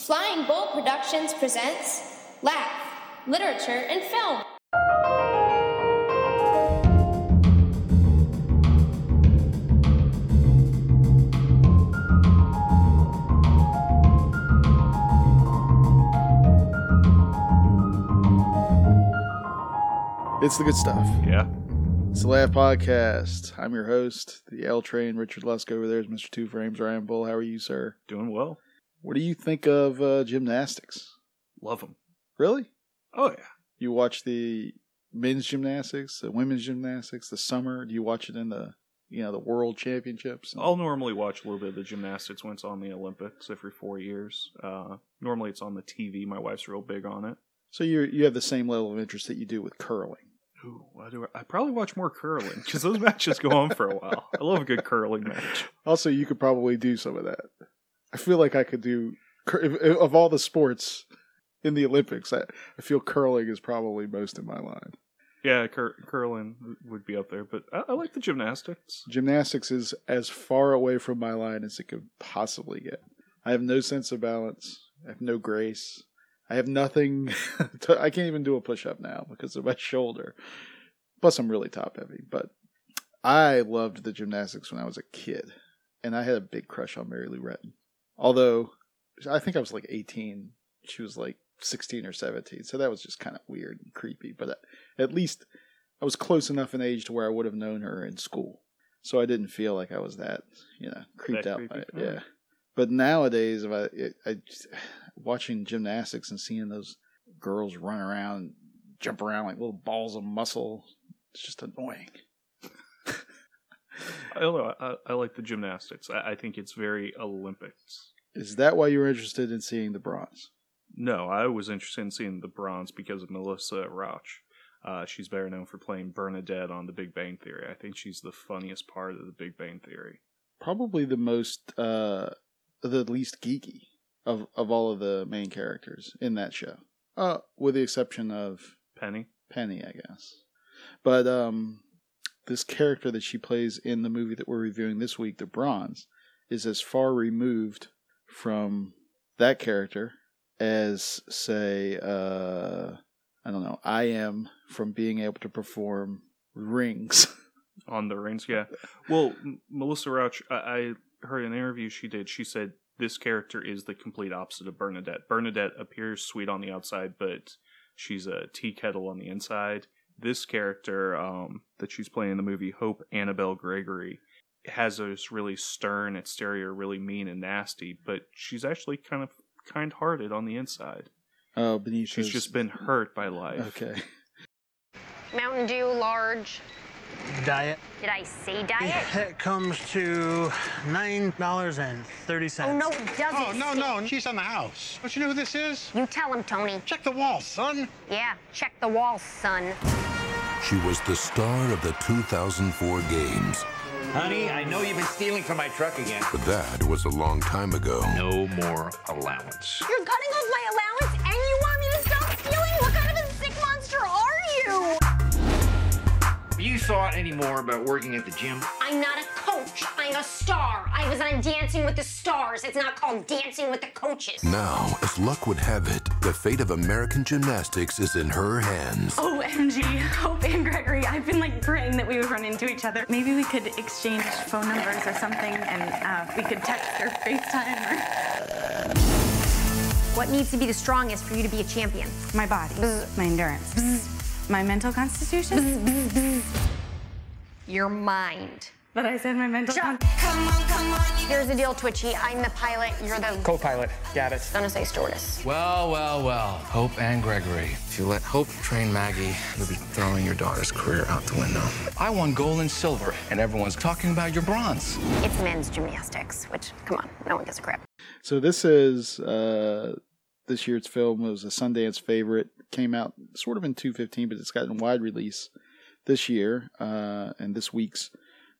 Flying Bull Productions presents Laugh, Literature, and Film. It's the good stuff. Yeah. It's the Laugh Podcast. I'm your host, the L Train. Richard Lusk over there is Mr. Two Frames Ryan Bull. How are you, sir? Doing well. What do you think of uh, gymnastics? Love them. Really? Oh, yeah. You watch the men's gymnastics, the women's gymnastics, the summer? Do you watch it in the you know the world championships? I'll normally watch a little bit of the gymnastics when it's on the Olympics every four years. Uh, normally it's on the TV. My wife's real big on it. So you you have the same level of interest that you do with curling. Ooh, do I, I probably watch more curling because those matches go on for a while. I love a good curling match. Also, you could probably do some of that. I feel like I could do cur- if- if- of all the sports in the Olympics. I, I feel curling is probably most in my line. Yeah, cur- curling would be up there, but I, I like the gymnastics. Gymnastics is as far away from my line as it could possibly get. I have no sense of balance. I have no grace. I have nothing. To, I can't even do a push up now because of my shoulder. Plus, I'm really top heavy. But I loved the gymnastics when I was a kid, and I had a big crush on Mary Lou Retton. Although I think I was like 18, she was like 16 or 17, so that was just kind of weird and creepy. But uh, at least I was close enough in age to where I would have known her in school, so I didn't feel like I was that you know creeped That out by it. Yeah. But nowadays, if I, it, I just- watching gymnastics and seeing those girls run around, jump around like little balls of muscle, it's just annoying. I don't know. I, I like the gymnastics. I, I think it's very Olympics. Is that why you were interested in seeing the bronze? No, I was interested in seeing the bronze because of Melissa Rauch. Uh, she's better known for playing Bernadette on The Big Bang Theory. I think she's the funniest part of The Big Bang Theory. Probably the most, uh, the least geeky of of all of the main characters in that show, uh, with the exception of Penny. Penny, I guess. But um, this character that she plays in the movie that we're reviewing this week, The Bronze, is as far removed from that character as, say, uh, I don't know, I am from being able to perform rings. on the rings. Yeah. Well, Melissa Rauch, I, I heard an interview she did. She said this character is the complete opposite of Bernadette. Bernadette appears sweet on the outside, but she's a tea kettle on the inside. This character um, that she's playing in the movie, Hope Annabelle Gregory, has this really stern exterior, really mean and nasty, but she's actually kind of kind-hearted on the inside. Oh, beneath She's just been hurt by life. Okay. Mountain Dew large. Diet. Did I say diet? It comes to nine dollars and thirty cents. Oh no, it doesn't. Oh, no, no, she's on the house. Don't you know who this is? You tell him, Tony. Check the wall, son. Yeah, check the wall, son. She was the star of the 2004 games, Honey, I know you've been stealing from my truck again. but that was a long time ago. No more allowance. You're cutting off my allowance and you want me to stop stealing? What kind of a sick monster are you? Have you thought any more about working at the gym? I'm not a coach. I'm a star. I was on Dancing with the Stars. It's not called Dancing with the Coaches. Now, as luck would have it, the fate of American gymnastics is in her hands. OMG, Hope Ann Gregory, I've been like praying that we would run into each other. Maybe we could exchange phone numbers or something and uh, we could text or FaceTime or. What needs to be the strongest for you to be a champion? my body, my endurance, my mental constitution. Your mind. But I said my mental Shut con- Here's the deal, Twitchy. I'm the pilot. You're the. Co-pilot. Got it. Gonna say stewardess. Well, well, well. Hope Ann Gregory. If you let Hope train Maggie, you'll be throwing your daughter's career out the window. I won gold and silver, and everyone's talking about your bronze. It's men's gymnastics, which, come on, no one gives a crap. So this is uh, this year's film. It was a Sundance favorite. Came out sort of in 215, but it's gotten wide release this year. Uh, and this week's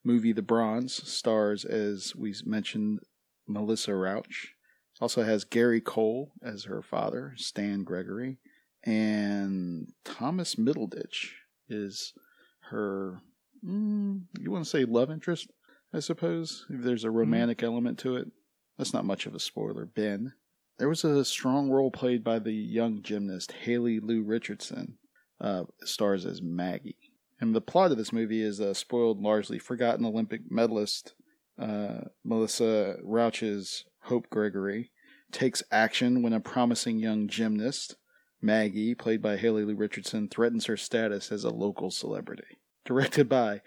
movie, The Bronze, stars as we mentioned Melissa Rauch. Also has Gary Cole as her father, Stan Gregory, and Thomas Middleditch is her. Mm, you want to say love interest? I suppose if there's a romantic element to it. That's not much of a spoiler. Ben, there was a strong role played by the young gymnast Haley Lu Richardson, uh, stars as Maggie. And the plot of this movie is a spoiled, largely forgotten Olympic medalist uh, Melissa Rauch's Hope Gregory takes action when a promising young gymnast, Maggie, played by Haley Lu Richardson, threatens her status as a local celebrity. Directed by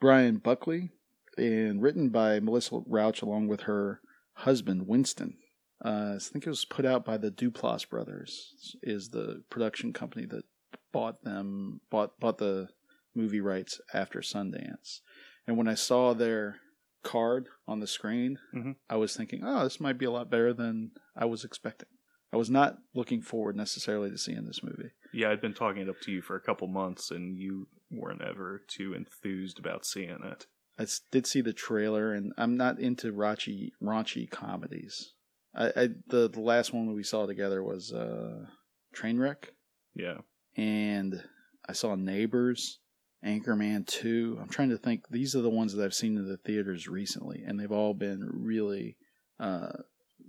Bryan Buckley and written by Melissa Rauch along with her husband Winston. Uh, I think it was put out by the Duplass brothers. Is the production company that bought them bought bought the movie rights after Sundance. And when I saw their card on the screen, Mhm. I was thinking, oh, this might be a lot better than I was expecting. I was not looking forward necessarily to seeing this movie. Yeah, I'd been talking it up to you for a couple months, and you weren't ever too enthused about seeing it. I did see the trailer, and I'm not into raunchy, raunchy comedies. I, I the, the last one we saw together was uh, Trainwreck, Yeah. and I saw Neighbors, Anchorman 2. I'm trying to think. These are the ones that I've seen in the theaters recently, and they've all been really, uh,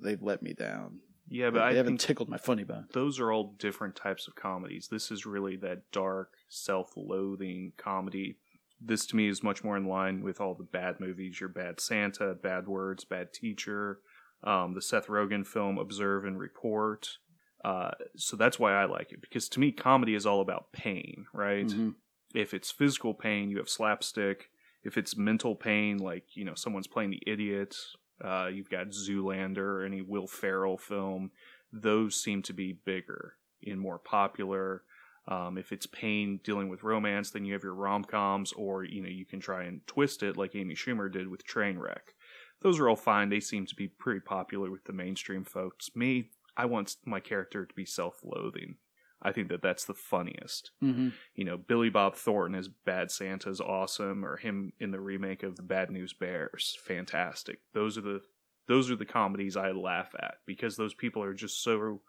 they've let me down. Yeah, but they I haven't tickled my funny bone. those are all different types of comedies. This is really that dark, self-loathing comedy. This to me is much more in line with all the bad movies: your Bad Santa, Bad Words, Bad Teacher, um, the Seth Rogen film Observe and Report. Uh, so that's why I like it because to me, comedy is all about pain, right? Mhm. If it's physical pain, you have slapstick. If it's mental pain, like you know someone's playing the idiot, uh, you've got Zoolander or any Will Ferrell film. Those seem to be bigger and more popular. Um, if it's pain dealing with romance, then you have your rom coms, or you know you can try and twist it like Amy Schumer did with Trainwreck. Those are all fine. They seem to be pretty popular with the mainstream folks. Me, I want my character to be self-loathing. I think that that's the funniest. Mhm. You know, Billy Bob Thornton as Bad Santa is awesome, or him in the remake of The Bad News Bears, fantastic. Those are the those are the comedies I laugh at because those people are just so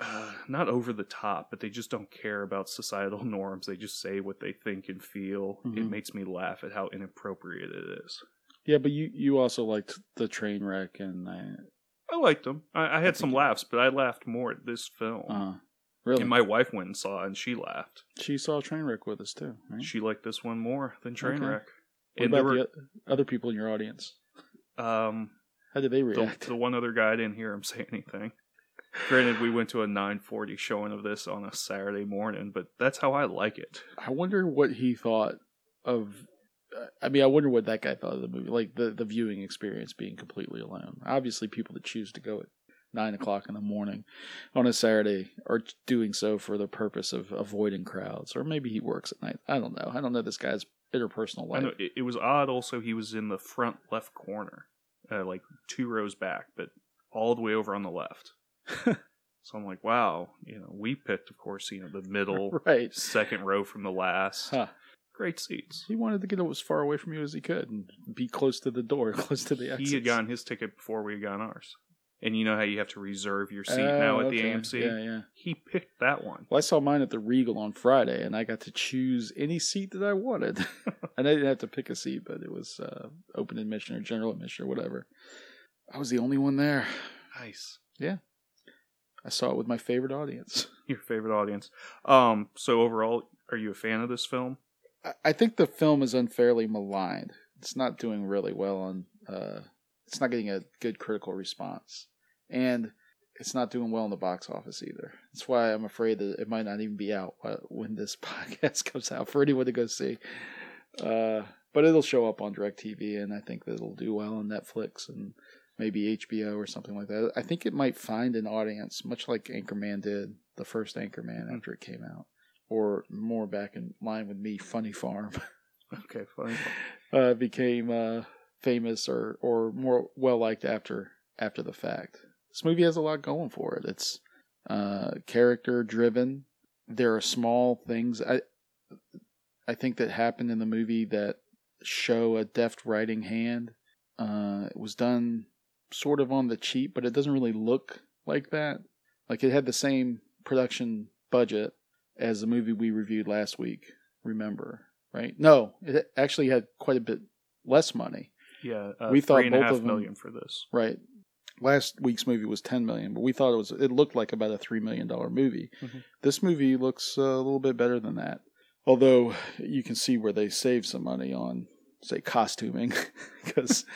uh, not over the top, but they just don't care about societal norms. They just say what they think and feel. It Mhm. makes me laugh at how inappropriate it is. Yeah, but you, you also liked the train wreck, and I, I liked them. I, I had some laughs, but I laughed more at this film. uh, really, And my wife went and saw it, and she laughed. she saw Trainwreck with us too. Right? She liked this one more than Okay. Trainwreck. What And there about were, the other people in your audience? um, How did they react? the one other guy didn't hear him say anything. Granted, we went to a 9:40 showing of this on a Saturday morning, but that's how I like it. I wonder what he thought of. I mean, I wonder what that guy thought of the movie, like the the viewing experience being completely alone. Obviously, people that choose to go at nine o'clock in the morning on a Saturday are doing so for the purpose of avoiding crowds, or maybe he works at night. I don't know. I don't know this guy's interpersonal I life. know it, it was odd. Also, he was in the front left corner, uh, like two rows back, but all the way over on the left. so I'm like, wow, you know, we picked, of course, you know, the middle, Right. second row from the last. Huh. Great seats. He wanted to get as far away from you as he could and be close to the door, close to the exit. He had gotten his ticket before we had gotten ours. And you know how you have to reserve your seat Oh, now at the. AMC? Yeah, yeah. He picked that one. Well, I saw mine at the Regal on Friday, and I got to choose any seat that I wanted. and I didn't have to pick a seat, but it was uh, open admission or general admission or whatever. I was the only one there. Nice. Yeah. I saw it with my favorite audience. Your favorite audience. Um, so overall, are you a fan of this film? I- I think the film is unfairly maligned. It's not doing really well on. Uh, it's not getting a good critical response, and it's not doing well in the box office either. That's why I'm afraid that it might not even be out when this podcast comes out for anyone to go see. Uh, but it'll show up on DirecTV, and I think that it'll do well on Netflix and maybe HBO or something like that. I think it might find an audience, much like Anchorman did, the first Anchorman after it came out, or more back in line with me, Funny Farm. Okay, fine. uh, became uh, famous or or more well liked after after the fact. This movie has a lot going for it. It's uh, character driven. There are small things I I think that happen in the movie that show a deft writing hand. Uh, it was done sort of on the cheap, but it doesn't really look like that. Like it had the same production budget as the movie we reviewed last week. Remember, right? No, it actually had quite a bit less money. Yeah, uh, We thought three and a both half of them- million for this. Right. Last week's movie was 10 million, but we thought it was it looked like about a 3 million dollar movie. Mhm. This movie looks uh, a little bit better than that. Although you can see where they save some money on say costuming because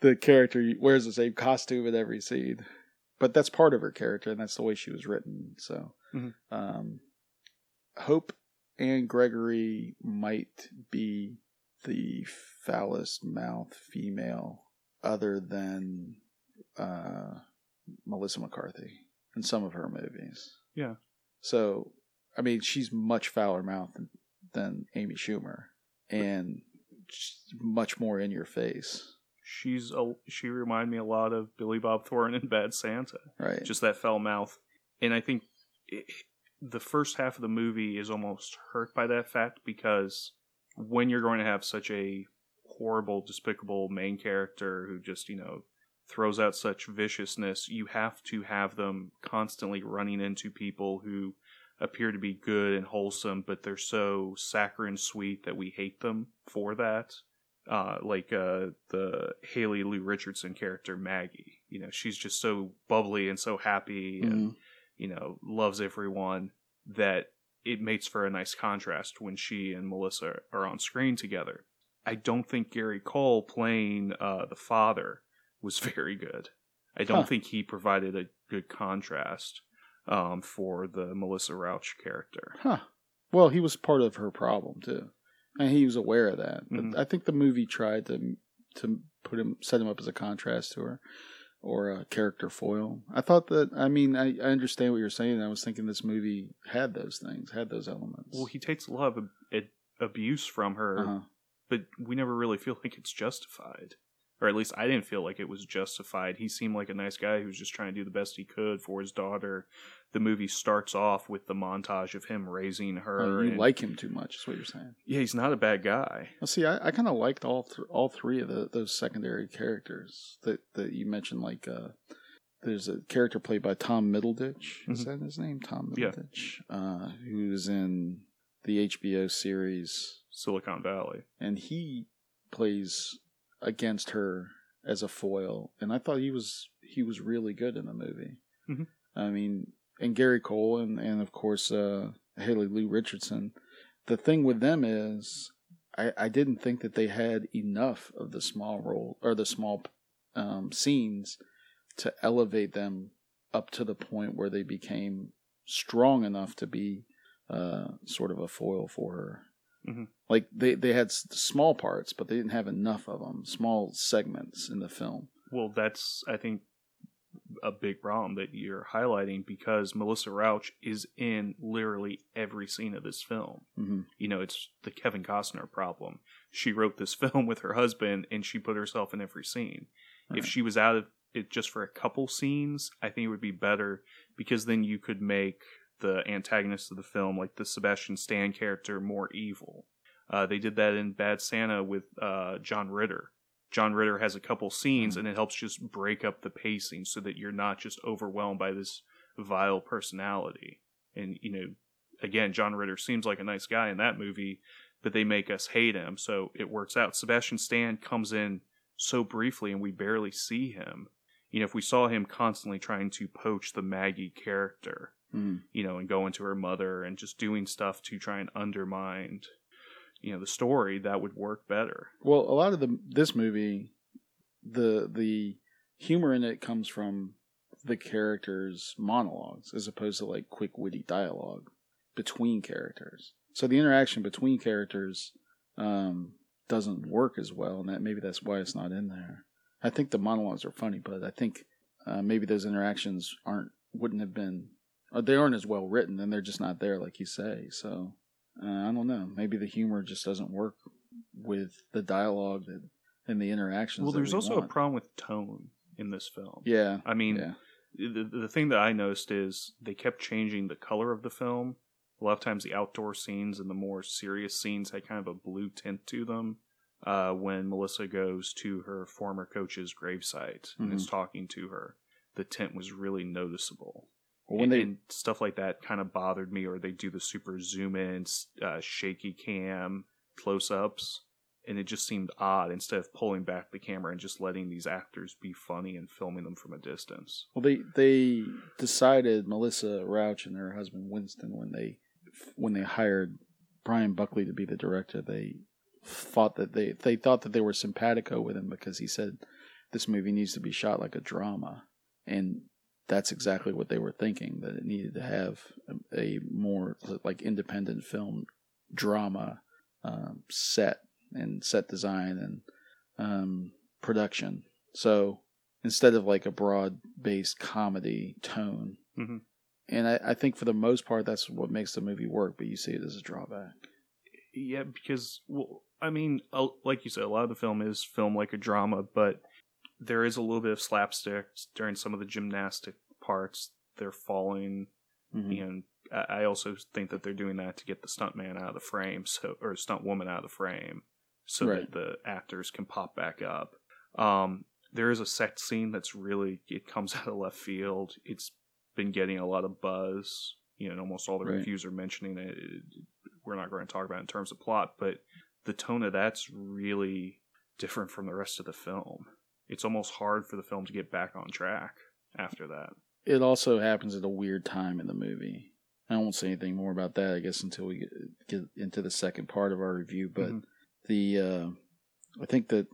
the character wears the same costume in every scene. But that's part of her character and that's the way she was written. So Mhm. um Hope Ann Gregory might be the foulest mouth female other than uh, Melissa McCarthy in some of her movies. Yeah. So, I mean, she's much fouler mouthed than, than Amy Schumer and much more in your face. She's a, she reminded me a lot of Billy Bob Thornton in Bad Santa. Right. Just that foul mouth. And I think it, the first half of the movie is almost hurt by that fact because when you're going to have such a horrible, despicable main character who just, you know, throws out such viciousness, you have to have them constantly running into people who appear to be good and wholesome, but they're so saccharine sweet that we hate them for that. Uh, like uh, the Haley Lu Richardson character Maggie, you know, she's just so bubbly and so happy, and Mhm. you know, loves everyone that it makes for a nice contrast when she and Melissa are on screen together. I don't think Gary Cole playing uh, the father was very good. I don't Huh. think he provided a good contrast um, for the Melissa Rauch character. Huh. Well, he was part of her problem too, and he was aware of that. But Mhm. I think the movie tried to to put him set him up as a contrast to her or a character foil. I thought that. I mean, I, I understand what you're saying. I was thinking this movie had those things, had those elements. Well, he takes a lot of ab- abuse from her, Uh-huh. but we never really feel like it's justified. Or at least I didn't feel like it was justified. He seemed like a nice guy who was just trying to do the best he could for his daughter. The movie starts off with the montage of him raising her. Oh, you and- like him too much, is what you're saying. Yeah, he's not a bad guy. Well, see, I, I kind of liked all th- all three of the, those secondary characters that, that you mentioned. Like, uh, there's a character played by Tom Middleditch. Is Mhm. that his name? Tom Yeah. Middleditch, uh, who's in the HBO series Silicon Valley. and he plays against her as a foil, and I thought he was he was really good in the movie. Mhm. I mean, and Gary Cole and and of course uh, Haley Lu Richardson. The thing with them is, I I didn't think that they had enough of the small role or the small um, scenes to elevate them up to the point where they became strong enough to be uh, sort of a foil for her. Mhm. Like they they had small parts, but they didn't have enough of them, small segments in the film. Well, that's I think a big problem that you're highlighting because Melissa Rauch is in literally every scene of this film. Mhm. You know, it's the Kevin Costner problem. She wrote this film with her husband and she put herself in every scene. Right. If she was out of it just for a couple scenes, I think it would be better because then you could make the antagonist of the film, like the Sebastian Stan character, more evil. Uh, they did that in Bad Santa with uh, John Ritter. John Ritter has a couple scenes, and it helps just break up the pacing so that you're not just overwhelmed by this vile personality. And you know, again, John Ritter seems like a nice guy in that movie, but they make us hate him, so it works out. Sebastian Stan comes in so briefly, and we barely see him. You know, if we saw him constantly trying to poach the Maggie character, Mhm. you know, and go into her mother and just doing stuff to try and undermine, you know, the story, that would work better. Well, a lot of the this movie, the the humor in it comes from the characters' monologues as opposed to like quick witty dialogue between characters. So the interaction between characters um, doesn't work as well, and that maybe that's why it's not in there. I think the monologues are funny, but I think uh, maybe those interactions aren't wouldn't have been they aren't as well written, and they're just not there, like you say. So uh, I don't know. Maybe the humor just doesn't work with the dialogue that and the interactions. Well, there's we also want. a problem with tone in this film. Yeah, I mean, yeah. the, the thing that I noticed is they kept changing the color of the film. A lot of times, the outdoor scenes and the more serious scenes had kind of a blue tint to them. Uh, when Melissa goes to her former coach's gravesite and is Mhm. talking to her, the tint was really noticeable. Well, when and, they- and stuff like that kind of bothered me, or they do the super zoom in, uh, shaky cam close ups. and it just seemed odd instead of pulling back the camera and just letting these actors be funny and filming them from a distance. Well, they they decided Melissa Rauch and her husband Winston when they when they hired Bryan Buckley to be the director, they thought that they they thought that they were simpatico with him because he said this movie needs to be shot like a drama, and that's exactly what they were thinking that it needed to have a, more like independent film drama um, set and set design and um, production. So instead of like a broad based comedy tone. Mm-hmm. And I, I think for the most part, that's what makes the movie work, but you see it as a drawback. Yeah, because, well, I mean, like you said, a lot of the film is filmed like a drama, but there is a little bit of slapstick during some of the gymnastic parts. They're falling, Mhm. and I I also think that they're doing that to get the stunt man out of the frame, so or stunt woman out of the frame, so Right. that the actors can pop back up. Um, there is a sex scene that's really it comes out of left field. It's been getting a lot of buzz. You know, and almost all the Right. reviews are mentioning it. We're not going to talk about it in terms of plot, but the tone of that's really different from the rest of the film. It's almost hard for the film to get back on track after that. It also happens at a weird time in the movie. I won't say anything more about that, I guess, until we get, get into the second part of our review. But Mhm. the, uh, I think that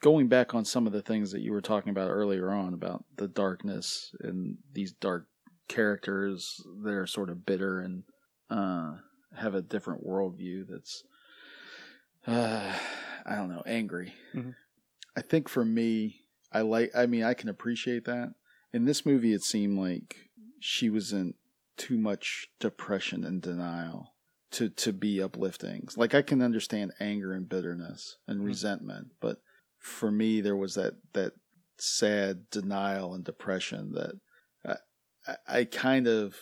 going back on some of the things that you were talking about earlier on about the darkness and these dark characters that are sort of bitter and uh, have a different worldview that's, uh, I don't know, angry. Mhm. I think for me, I like. I mean, I can appreciate that. In this movie, it seemed like she was in too much depression and denial to to be uplifting. Like I can understand anger and bitterness and hmm. resentment, but for me, there was that that sad denial and depression that I, I- I kind of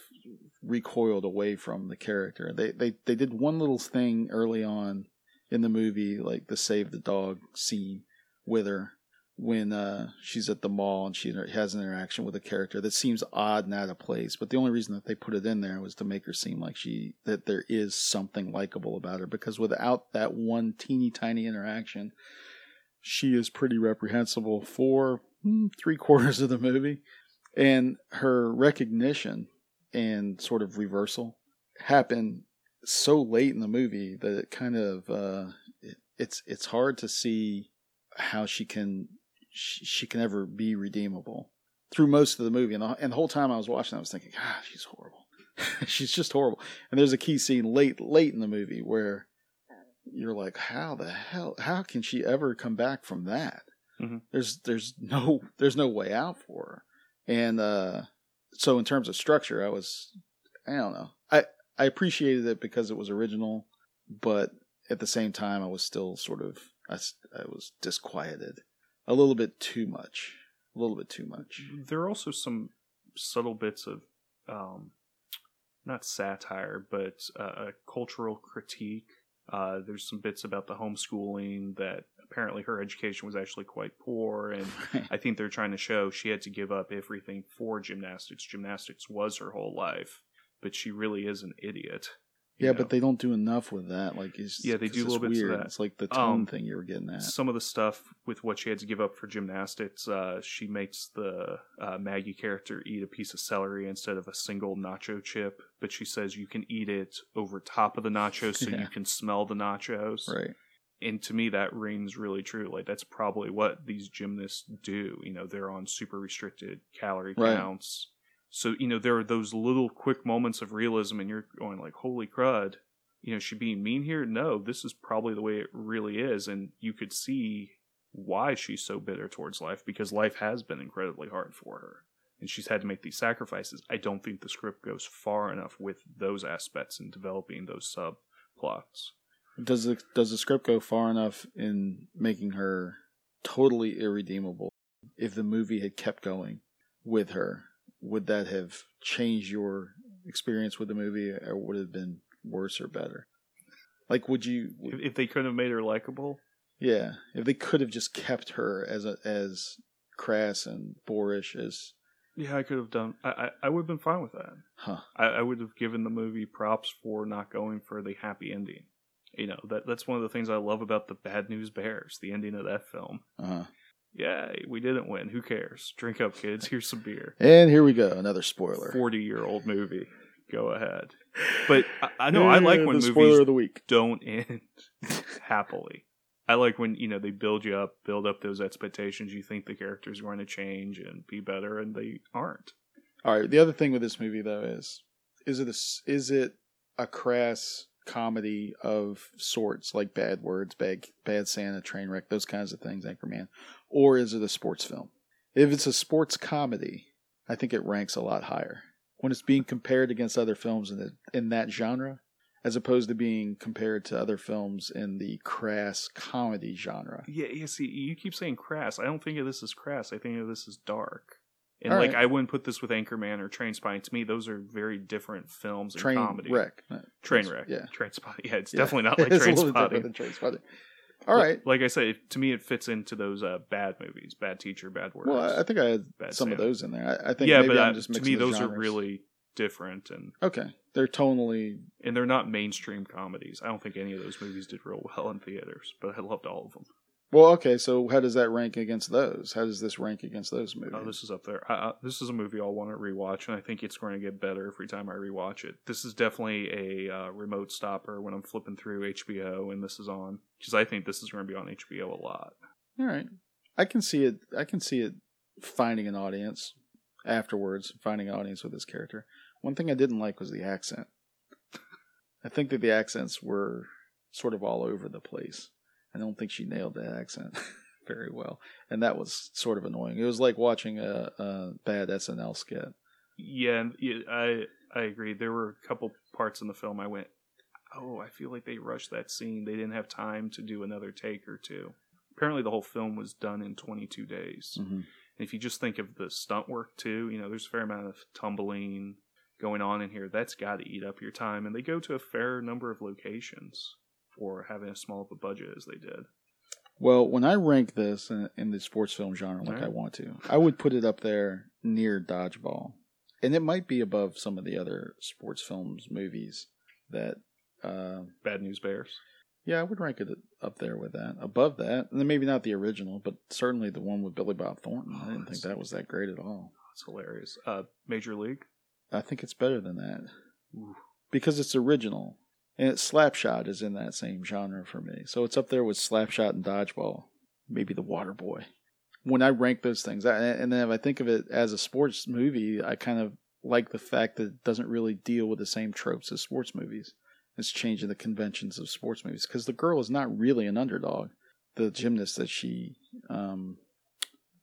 recoiled away from the character. They they they did one little thing early on in the movie, like the save the dog scene with her when uh, she's at the mall and she has an interaction with a character that seems odd and out of place. But the only reason that they put it in there was to make her seem like she that there is something likable about her. Because without that one teeny tiny interaction, she is pretty reprehensible for hmm, three quarters of the movie. And her recognition and sort of reversal happen so late in the movie that it kind of uh, it, it's it's hard to see how she can she, she can ever be redeemable through most of the movie. And the, and the whole time I was watching I was thinking ah she's horrible. She's just horrible. And there's a key scene late late in the movie where you're like how the hell how can she ever come back from that? Mhm. there's there's no there's no way out for her. And uh so in terms of structure I was I don't know. I I appreciated it because it was original but at the same time I was still sort of I, I was disquieted a little bit too much a little bit too much There are also some subtle bits of, um, not satire, but uh, a cultural critique. Uh, there's some bits about the homeschooling that apparently her education was actually quite poor, and I think they're trying to show she had to give up everything for gymnastics. Gymnastics was her whole life, but she really is an idiot. Yeah know? but they don't do enough with that like it's Yeah, they do just little bits of that. it's like the tone Um, thing you were getting at some of the stuff with what she had to give up for gymnastics. Uh, she makes the uh, Maggie character eat a piece of celery instead of a single nacho chip, but she says you can eat it over top of the nachos so Yeah. you can smell the nachos. right And to me, that rings really true. Like that's probably what these gymnasts do. You know, they're on super restricted calorie Right. counts. So you know there are those little quick moments of realism, and you're going like, "Holy crud!" you know, she being mean here? No, this is probably the way it really is. And you could see why she's so bitter towards life because life has been incredibly hard for her. And she's had to make these sacrifices. I don't think the script goes far enough with those aspects in developing those subplots. does the does the script go far enough in making her totally irredeemable if the movie had kept going with her would that have changed your experience with the movie or would it have been worse or better like would you If, they couldn't have made her likable, Yeah, if they could have just kept her as a, as crass and boorish as, yeah, I could have done. I I, I would have been fine with that. huh? I, I would have given the movie props for not going for the happy ending You know that that's one of the things I love about the Bad News Bears, the ending of that film. Uh-huh. Yeah, we didn't win. Who cares? Drink up, kids. Here's some beer. And here we go, another spoiler. Forty year old movie. Go ahead. But I, I know I like when the movies of the week. don't end happily. I like when you know they build you up, build up those expectations. You think the characters are going to change and be better, and they aren't. All right. The other thing with this movie though is, is it a is it a crass comedy of sorts like Bad Words, Bad Bad Santa, Trainwreck, those kinds of things, Anchorman, or is it a sports film? If it's a sports comedy, I think it ranks a lot higher when it's being compared against other films in the, in that genre, as opposed to being compared to other films in the crass comedy genre. Yeah, yeah. See, you keep saying crass. I don't think of this as crass. I think of this as dark. And All like, right. I wouldn't put this with Anchorman or Trainspotting. To me, those are very different films and Train comedy. wreck, Train wreck. yeah. Trainspotting. Yeah, it's Yeah. definitely not like it's a little different than Trainspotting. All right. Like I say, to me, it fits into those uh, bad movies, bad teacher, bad words. Well, I think I had some of those in there. I, I think yeah, maybe but uh, to me, those are really different, and okay. They're tonally and they're not mainstream comedies. I don't think any of those movies did real well in theaters, but I loved all of them. Well. Okay, so how does that rank against those? How does this rank against those movies? Oh, this is up there. I, I, this is a movie I'll want to rewatch, and I think it's going to get better every time I rewatch it. This is definitely a uh, remote stopper when I'm flipping through HBO and this is on, because I think this is going to be on HBO a lot. All right, I can see it. I can see it finding an audience afterwards, finding an audience with this character. One thing I didn't like was the accent. I think that the accents were sort of all over the place. I don't think she nailed that accent very well, and that was sort of annoying. It was like watching a, a bad SNL skit. Yeah, I I agree. There were a couple parts in the film I went, oh, I feel like they rushed that scene. They didn't have time to do another take or two. Apparently, the whole film was done in 22 days. Mhm. And if you just think of the stunt work too, you know, there's a fair amount of tumbling going on in here. That's got to eat up your time. And they go to a fair number of locations for having as small of a budget as they did. Well, when I rank this in, in the sports film genre, like Alright. I want to, I would put it up there near Dodgeball, and it might be above some of the other sports films movies that. Uh, Bad News Bears. yeah, I would rank it up there with that. Above that, and then maybe not the original, but certainly the one with Billy Bob Thornton. I didn't think that was that great at all. That's hilarious. Uh, Major League. I think it's better than that because it's original, and Slapshot is in that same genre for me. So it's up there with Slapshot and Dodgeball, maybe The Water Boy. When I rank those things, I, and then if I think of it as a sports movie, I kind of like the fact that it doesn't really deal with the same tropes as sports movies. It's changing the conventions of sports movies because the girl is not really an underdog. The gymnast that she um,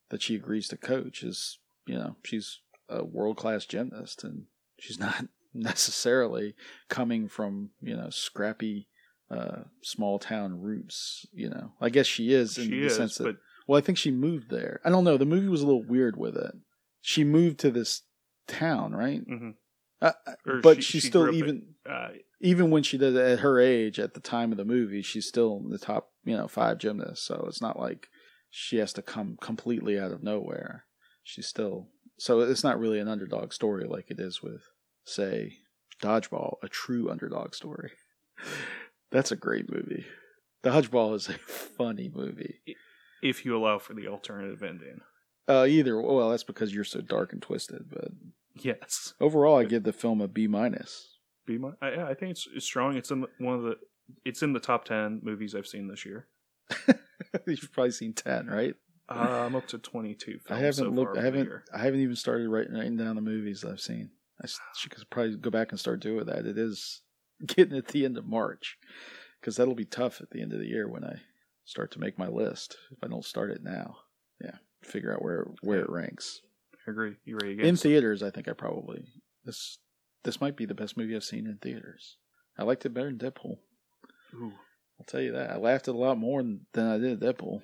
that she agrees to coach is, you know, she's a world class gymnast, and she's not necessarily coming from you know scrappy uh, small town roots. You know, I guess she is in She the is, sense that. Well, I think she moved there. I don't know. The movie was a little weird with it. She moved to this town, right? Mm-hmm. Uh, but she- she's she still even uh, even when she did it at her age at the time of the movie, she's still in the top you know five gymnasts. So it's not like she has to come completely out of nowhere. She's still so it's not really an underdog story like it is with say Dodgeball, a true underdog story. That's a great movie. Dodgeball is a funny movie. if you allow for the alternative ending. Uh, either well, that's because you're so dark and twisted. But Yes. overall, I give the film a B minus. B minus. I, I think it's, it's strong. It's in the, one of the. It's in the top ten movies I've seen this year. You've probably seen ten, right? Uh, I'm up to 22 films I haven't so looked. far I haven't. I haven't even started writing, writing down the movies I've seen. I s- should probably go back and start doing that. It is getting at the end of March because that'll be tough at the end of the year when I start to make my list. If I don't start it now, yeah, figure out where where it ranks. I agree. You ready In theaters, I think I probably this this might be the best movie I've seen in theaters. I liked it better than Deadpool. Ooh. I'll tell you that. I laughed a lot more than, than I did at Deadpool.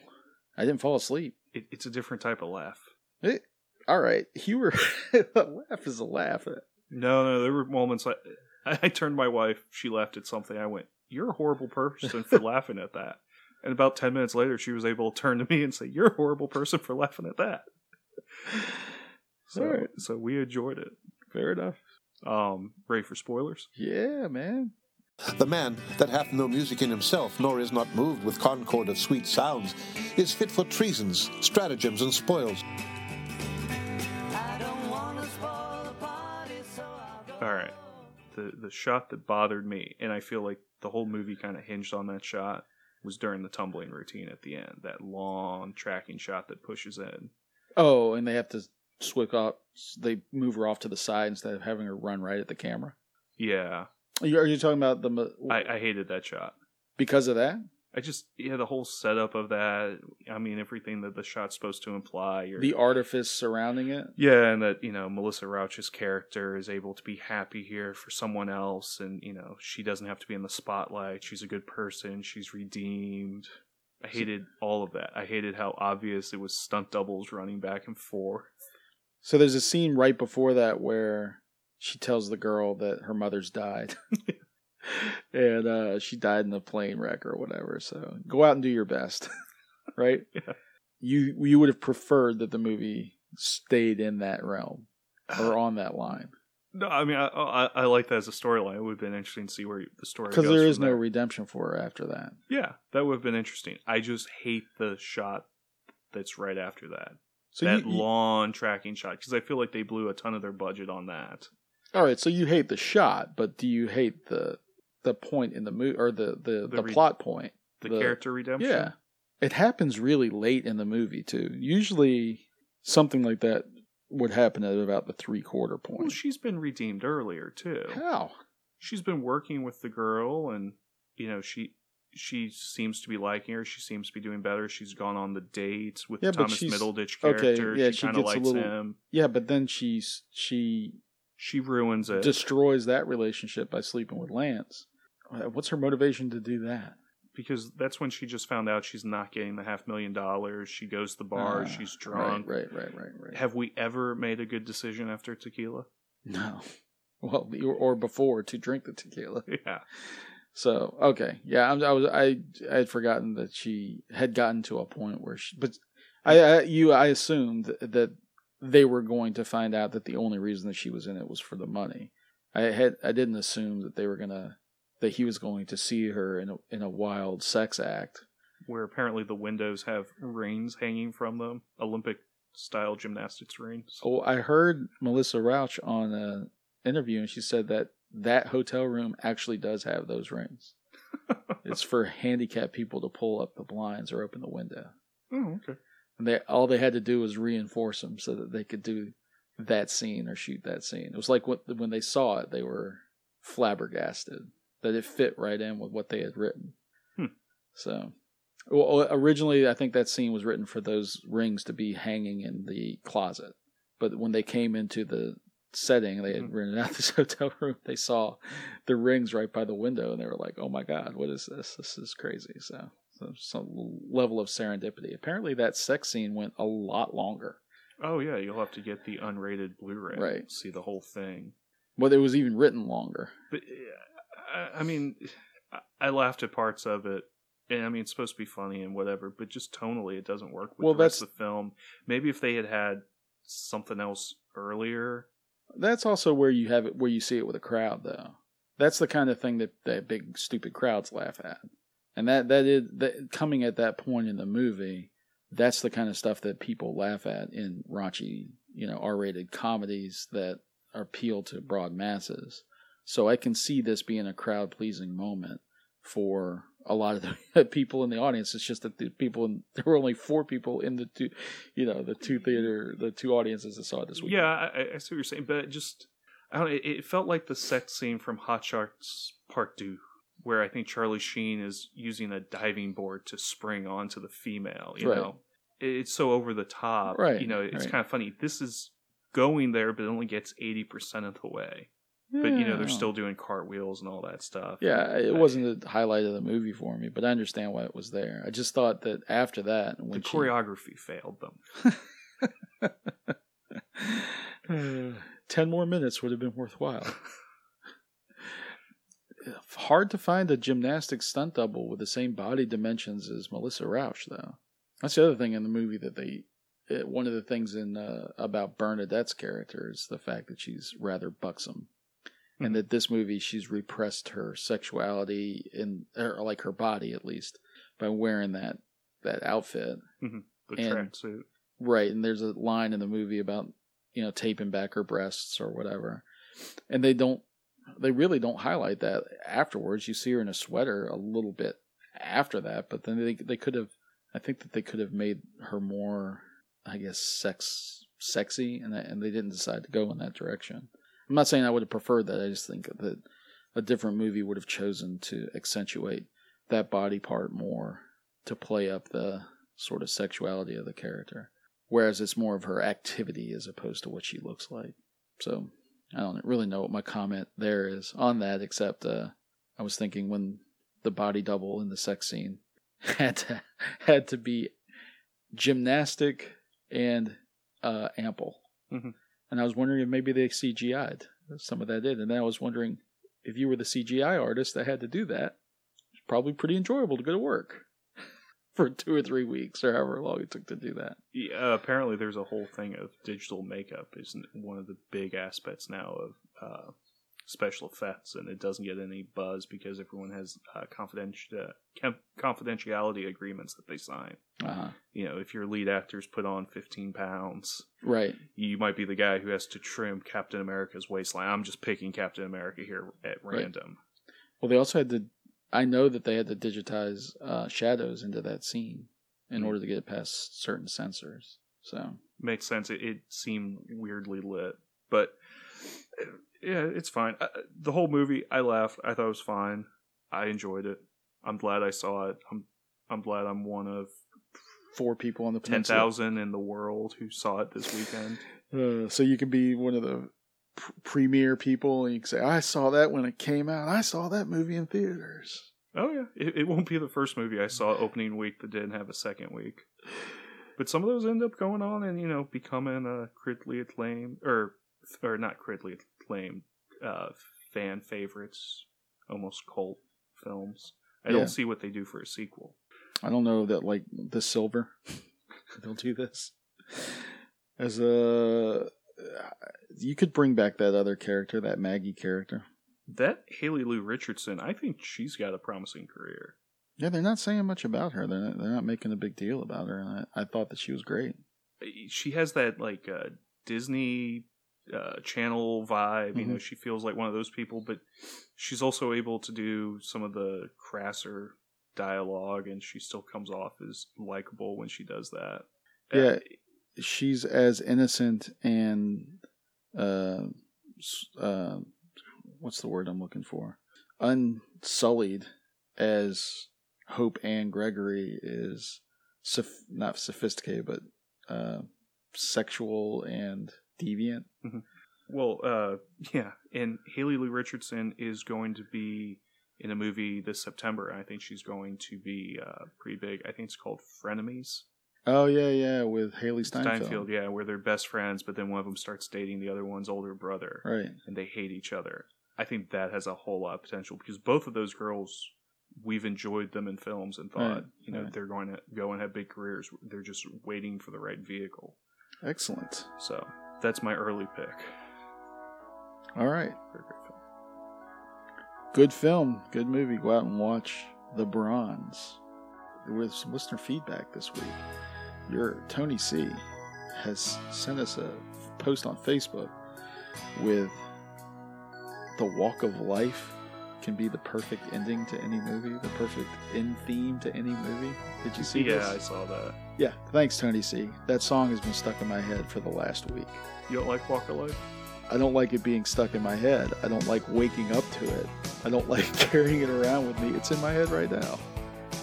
I didn't fall asleep. It, it's a different type of laugh. It, all right, humor. a laugh is a laugh. No, no, there were moments like I, I turned my wife. She laughed at something. I went, "You're a horrible person for laughing at that." And about ten minutes later, she was able to turn to me and say, "You're a horrible person for laughing at that." So, All right. so we enjoyed it. Fair enough. Um, ready for spoilers? Yeah, man. The man that hath no music in himself, nor is not moved with concord of sweet sounds, is fit for treasons, stratagems, and spoils. All right. The the shot that bothered me, and I feel like the whole movie kind of hinged on that shot, was during the tumbling routine at the end. That long tracking shot that pushes in. Oh, and they have to switch off. They move her off to the side instead of having her run right at the camera. Yeah, Are you, are you talking about the I, I hated that shot. because of that? I just yeah, the whole setup of that. I mean, everything that the shot's supposed to imply. You're, The artifice surrounding it. Yeah, and that you know Melissa Rauch's character is able to be happy here for someone else, and you know she doesn't have to be in the spotlight. She's a good person. She's redeemed. I hated all of that. I hated how obvious it was stunt doubles running back and forth. So there's a scene right before that where she tells the girl that her mother's died. and uh, she died in a plane wreck or whatever. So go out and do your best. right? Yeah. You you would have preferred that the movie stayed in that realm or on that line. No, I mean I I, I like that as a storyline. It would have been interesting to see where the story goes. Because there is no there. redemption for her after that. Yeah, that would have been interesting. I just hate the shot that's right after that. So that you- you- long tracking shot because I feel like they blew a ton of their budget on that. All right, so you hate the shot, but do you hate the the point in the movie or the the, the, re- plot point? The, character redemption. Yeah. It happens really late in the movie too. Usually something like that would happen at about the three quarter point. Well, she's been redeemed earlier too. How? She's been working with the girl, and you know she she seems to be liking her. She seems to be doing better. She's gone on the dates with Yeah, the Thomas Middleditch okay. character. Yeah, she, she kind of a likes little. him. Yeah, but then she's she She ruins it destroys that relationship by sleeping with Lance. What's her motivation to do that? because that's when she just found out she's not getting the half million dollars. She goes to the bar. Ah, she's drunk. Right, right, right, right, right. Have we ever made a good decision after tequila? No. Well, or, or before to drink the tequila. Yeah. So okay, yeah, I, I was I I had forgotten that she had gotten to a point where she, but I, I you I assumed that they were going to find out that the only reason that she was in it was for the money. I had I didn't assume that they were gonna that he was going to see her in a in a wild sex act. Where apparently the windows have rings hanging from them, Olympic style gymnastics rings. Oh, I heard Melissa Rauch on an interview, and she said that that hotel room actually does have those rings. it's for handicapped people to pull up the blinds or open the window. Oh, okay. And they all they had to do was reinforce them so that they could do that scene or shoot that scene. It was like what, when they saw it, they were flabbergasted that it fit right in with what they had written. Hmm. So, well, originally, I think that scene was written for those rings to be hanging in the closet. But when they came into the setting, they had rented out this hotel room. They saw the rings right by the window, and they were like, "Oh my god, what is this? This is crazy." So, so some level of serendipity. Apparently, that sex scene went a lot longer. Oh yeah, you'll have to get the unrated Blu-ray. Right. to See the whole thing. Well, it was even written longer. But I, mean, I, laughed at parts of it. And I mean, it's supposed to be funny and whatever, but just tonally, it doesn't work with Well, the that's- the film. Maybe if they had had something else earlier. That's also where you have it, where you see it with a crowd, though. That's the kind of thing that that big stupid crowds laugh at, and that that is that coming at that point in the movie. That's the kind of stuff that people laugh at in raunchy, you know, R-rated comedies that appeal to broad masses. So I can see this being a crowd-pleasing moment for a lot of the people in the audience. It's just that the people in, there were only four people in the two, you know, the two theater, the two audiences that saw it this week. Yeah, I, I see what you're saying, but it just I don't. know, It, it felt like the sex scene from Hot Shots Part Two, where I think Charlie Sheen is using a diving board to spring onto the female. You Right. know, it's so over the top. Right, You know, it's right. kind of funny. This is going there, but it only gets eighty percent of the way. But you know, they're still doing cartwheels and all that stuff. Yeah, it I- wasn't the highlight of the movie for me, but I understand why it was there. I just thought that after that, The she, choreography failed them. ten more minutes would have been worthwhile. Hard to find a gymnastics stunt double with the same body dimensions as Melissa Rauch, though. That's the other thing in the movie that they. eh, One of the things in uh, about Bernadette's character is the fact that she's rather buxom, and that this movie she's repressed her sexuality in or like her body at least by wearing that that outfit. Mhm. The And- tracksuit. Right, and there's a line in the movie about you know taping back her breasts or whatever, and they don't, they really don't highlight that afterwards. You see her in a sweater a little bit after that, but then they they could have, I think that they could have made her more, I guess, sex sexy, and that, and they didn't decide to go in that direction. I'm not saying I would have preferred that. I just think that a different movie would have chosen to accentuate that body part more to play up the sort of sexuality of the character whereas it's more of her activity as opposed to what she looks like. So I don't really know what my comment there is on that, except uh, I was thinking when the body double in the sex scene had to had to be gymnastic and uh, ample, Mhm. and I was wondering if maybe they CGI'd some of that in, and then I was wondering if you were the CGI artist that had to do that, it's probably pretty enjoyable to go to work for two or three weeks or however long it took to do that. Yeah, apparently there's a whole thing of digital makeup is one of the big aspects now of uh, special effects, and it doesn't get any buzz because everyone has uh, confidenti- uh, confidentiality agreements that they sign. Uh-huh. You know, if your lead actors put on 15 pounds, Right. you might be the guy who has to trim Captain America's waistline. I'm just picking Captain America here at Right. random. Well, they also had to. I know that they had to digitize uh, shadows into that scene in Mm. order to get past certain censors. So makes sense. It, it seemed weirdly lit, but uh, yeah, it's fine. Uh, the whole movie, I laughed. I thought it was fine. I enjoyed it. I'm glad I saw it. I'm I'm glad I'm one of four people on the ten thousand in the world who saw it this weekend. Uh, so you can be one of the pr- premier people, and you can say, "I saw that when it came out. I saw that movie in theaters." Oh yeah, it, it won't be the first movie I saw opening week that didn't have a second week. But some of those end up going on and you know becoming a critically acclaimed or or not critically acclaimed uh, fan favorites, almost cult films. I Yeah. don't see what they do for a sequel. I don't know that like the silver. They'll do this as a. You could bring back that other character, that Maggie character. That Haley Lu Richardson, I think she's got a promising career. Yeah, they're not saying much about her. They're not, they're not making a big deal about her, and I, I thought that she was great. She has that like uh, Disney uh, Channel vibe. You know, she feels like one of those people, but she's also able to do some of the crasser dialogue, and she still comes off as likable when she does that. Yeah, she's as innocent and uh, uh, what's the word I'm looking for? Unsullied as Hope Ann Gregory is, not sophisticated, but uh, sexual and deviant. Well, uh, yeah, and Haley Lu Richardson is going to be in a movie this September. I think she's going to be uh, pretty big. I think it's called Frenemies. Oh yeah, yeah, with Hailee Steinfeld. Steinfeld, yeah, where they're best friends, but then one of them starts dating the other one's older brother, Right. And they hate each other. I think that has a whole lot of potential because both of those girls, we've enjoyed them in films and thought, Right, you know, right. they're going to go and have big careers. They're just waiting for the right vehicle. Excellent. So that's my early pick. All right. for a great film. Good film, good movie. Go out and watch The Bronze. With some listener feedback this week, your Tony C has sent us a post on Facebook with the walk of life can be the perfect ending to any movie, the perfect end theme to any movie. Did you see yeah, this? I saw that. Yeah, thanks, Tony C. That song has been stuck in my head for the last week. You don't like Walk of Life? I don't like it being stuck in my head. I don't like waking up to it. I don't like carrying it around with me. It's in my head right now.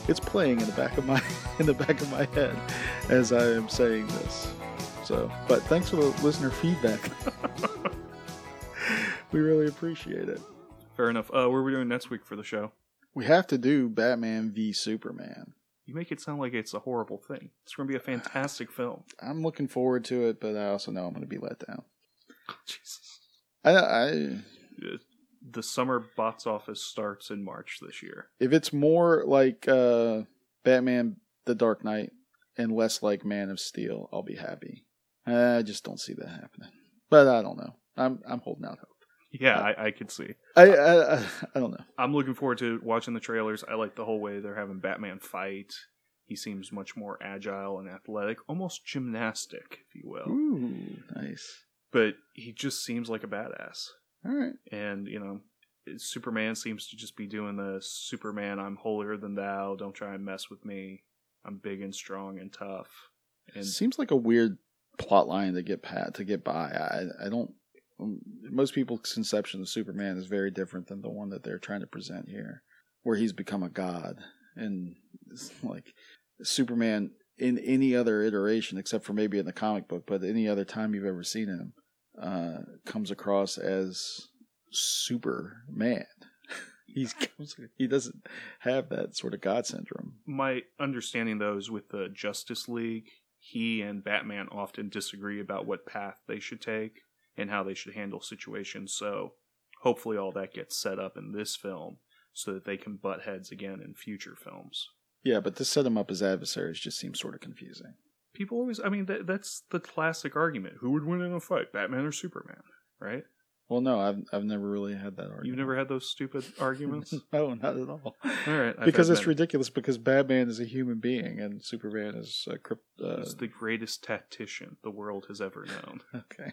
It's playing in the back of my in the back of my head as I am saying this. So, but thanks for the listener feedback. we really appreciate it. Fair enough. Uh, what are we doing next week for the show? We have to do Batman v Superman. You make it sound like it's a horrible thing. It's going to be a fantastic film. I'm looking forward to it, but I also know I'm going to be let down. Jesus. I, I The summer box office starts in March this year. if it's more like uh, Batman: The Dark Knight and less like Man of Steel, I'll be happy. I just don't see that happening. But I don't know. I'm I'm holding out hope. Yeah, I, I could see. I, I I I don't know. I'm looking forward to watching the trailers. I like the whole way they're having Batman fight. He seems much more agile and athletic, almost gymnastic, if you will. Ooh, nice. But he just seems like a badass. All right. And, you know, Superman seems to just be doing the Superman, I'm holier than thou, don't try and mess with me. I'm big and strong and tough. And Seems like a weird plot line to get pat to get by. I I don't. um, Most people's conception of Superman is very different than the one that they're trying to present here, where he's become a god, and it's like Superman in any other iteration, except for maybe in the comic book, but any other time you've ever seen him, uh, comes across as Superman. He's he doesn't have that sort of god syndrome. my understanding, though, is with the Justice League, he and Batman often disagree about what path they should take and how they should handle situations. So hopefully, all that gets set up in this film so that they can butt heads again in future films. Yeah, but to set him up as adversaries just seems sort of confusing. People always, I mean, that, that's the classic argument. Who would win in a fight, Batman or Superman? Right? Well, no, I've I've never really had that argument. You've never had those stupid arguments? no, not at all. All right. Because it's many. ridiculous. Because Batman is a human being and Superman is a crypt. Uh, He's the greatest tactician the world has ever known. okay.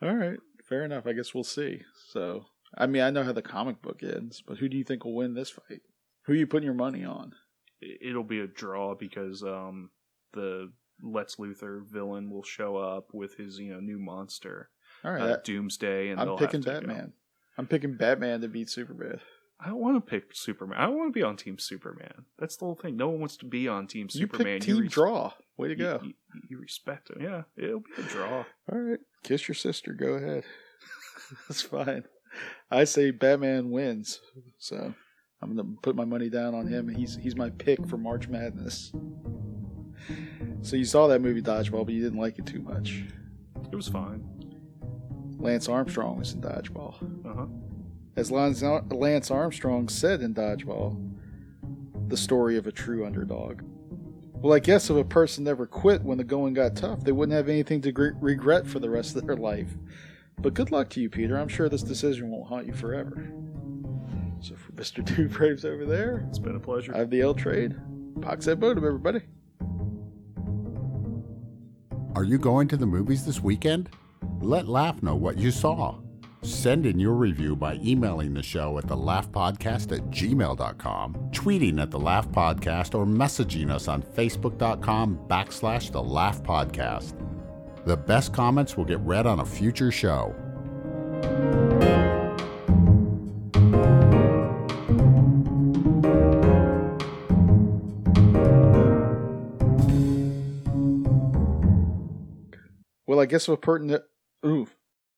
All right, fair enough. I guess we'll see. So, I mean, I know how the comic book ends, but who do you think will win this fight? Who are you putting your money on? it'll be a draw because um, the Lex Luthor villain will show up with his you know new monster, All right, uh, that- Doomsday, and I'm they'll picking have to go. Batman. I'm picking Batman to beat Superman. I don't want to pick Superman. I don't want to be on Team Superman. That's the whole thing. No one wants to be on Team You Superman. pick Team res- Draw. Way to you- go. You, you respect him. Yeah, it'll be a draw. All right, kiss your sister. Go ahead. That's fine. I say Batman wins. So I'm gonna put my money down on him. He's he's my pick for March Madness. So you saw that movie Dodgeball, but you didn't like it too much. It was fine. Lance Armstrong was in Dodgeball. Uh huh. As Lance Lance Armstrong said in Dodgeball, the story of a true underdog. Well, I guess if a person never quit when the going got tough, they wouldn't have anything to gre- regret for the rest of their life. But good luck to you, Peter. I'm sure this decision won't haunt you forever. So for Mr. Two Braves over there, It's been a pleasure. I have the L trade. Pox at Bodum, everybody. Are you going to the movies this weekend? Let Laugh know what you saw. Send in your review by emailing the show at thelaughpodcast at gmail.com, tweeting at the Laugh Podcast, or messaging us on facebook.com backslash the Laugh Podcast. The best comments will get read on a future show. I guess a person. Ooh,